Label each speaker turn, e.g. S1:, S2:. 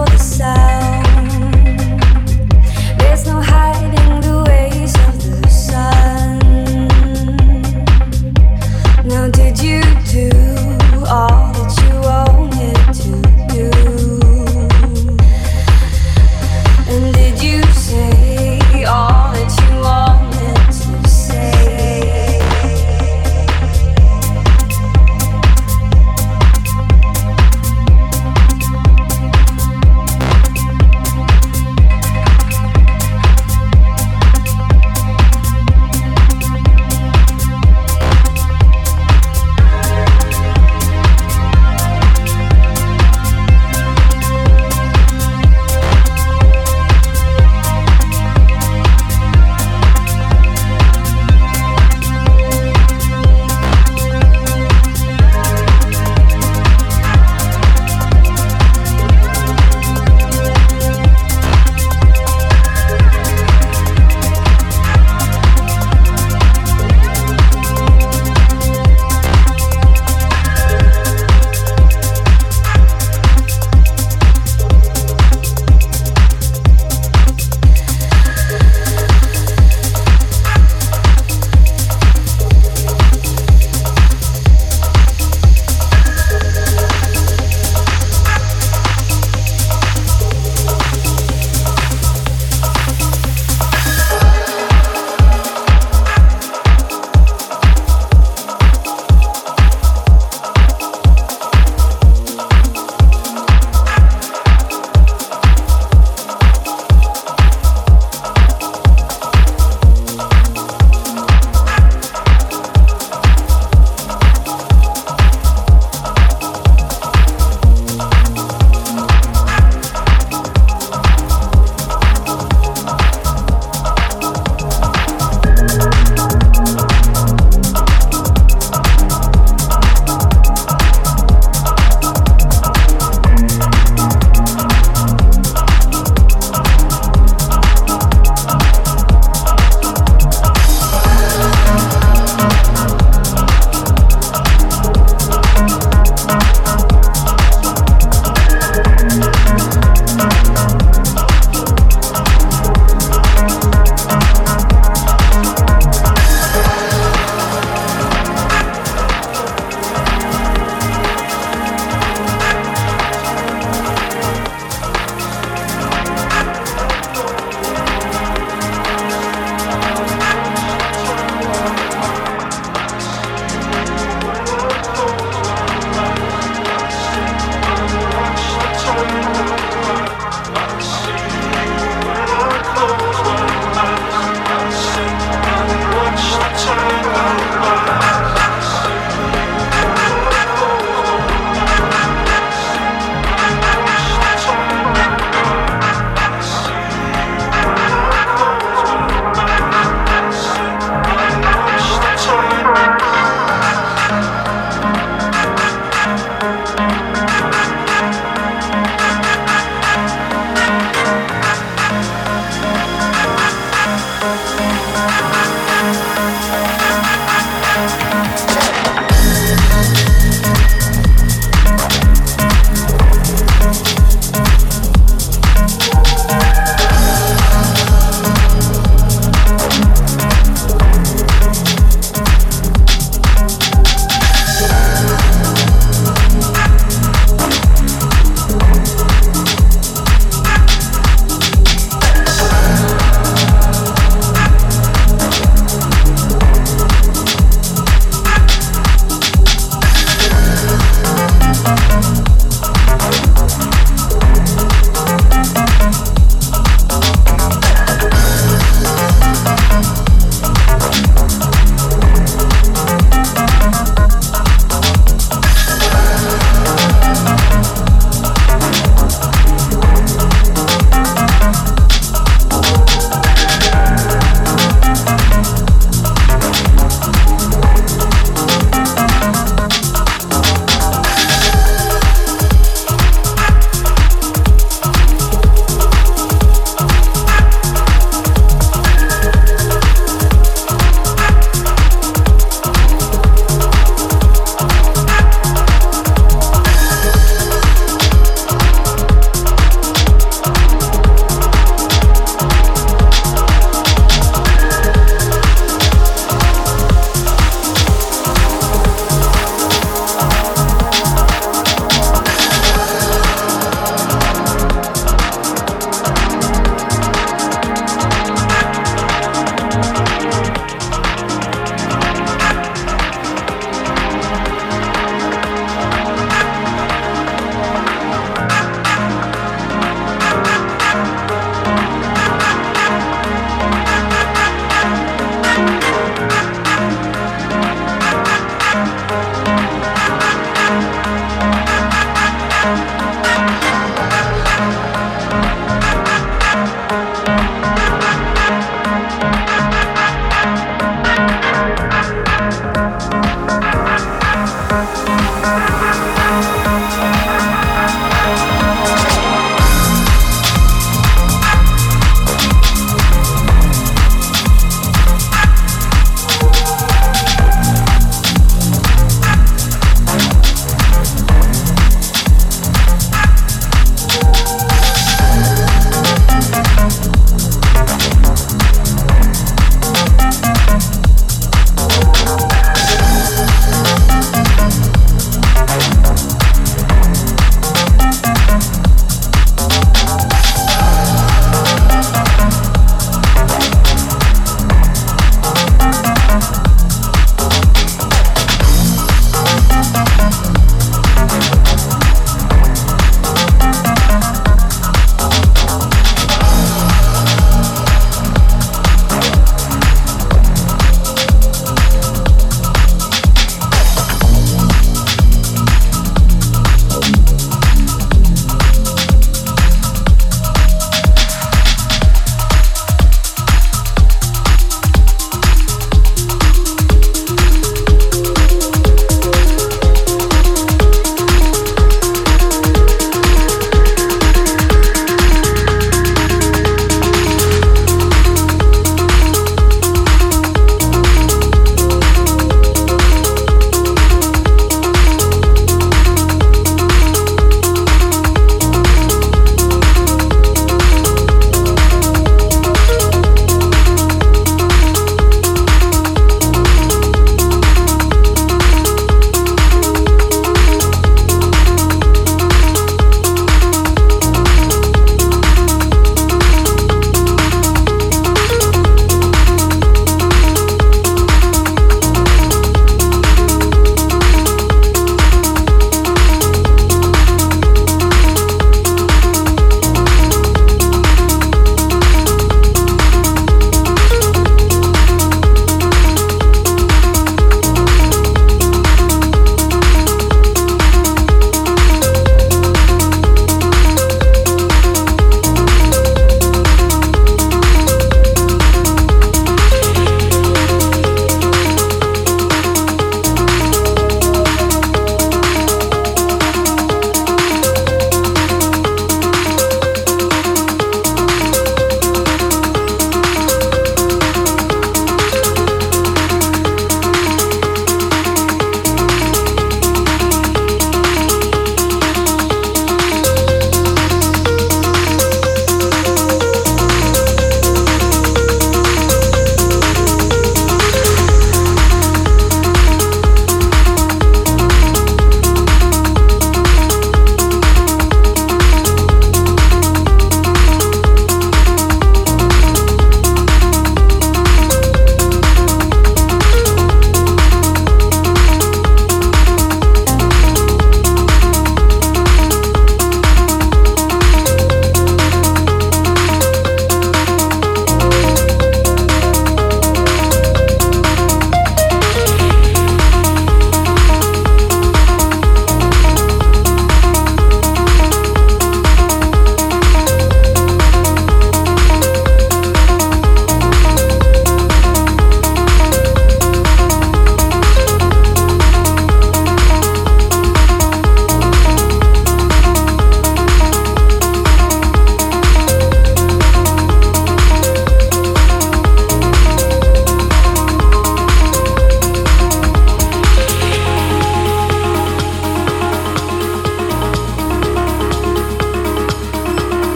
S1: for the sound.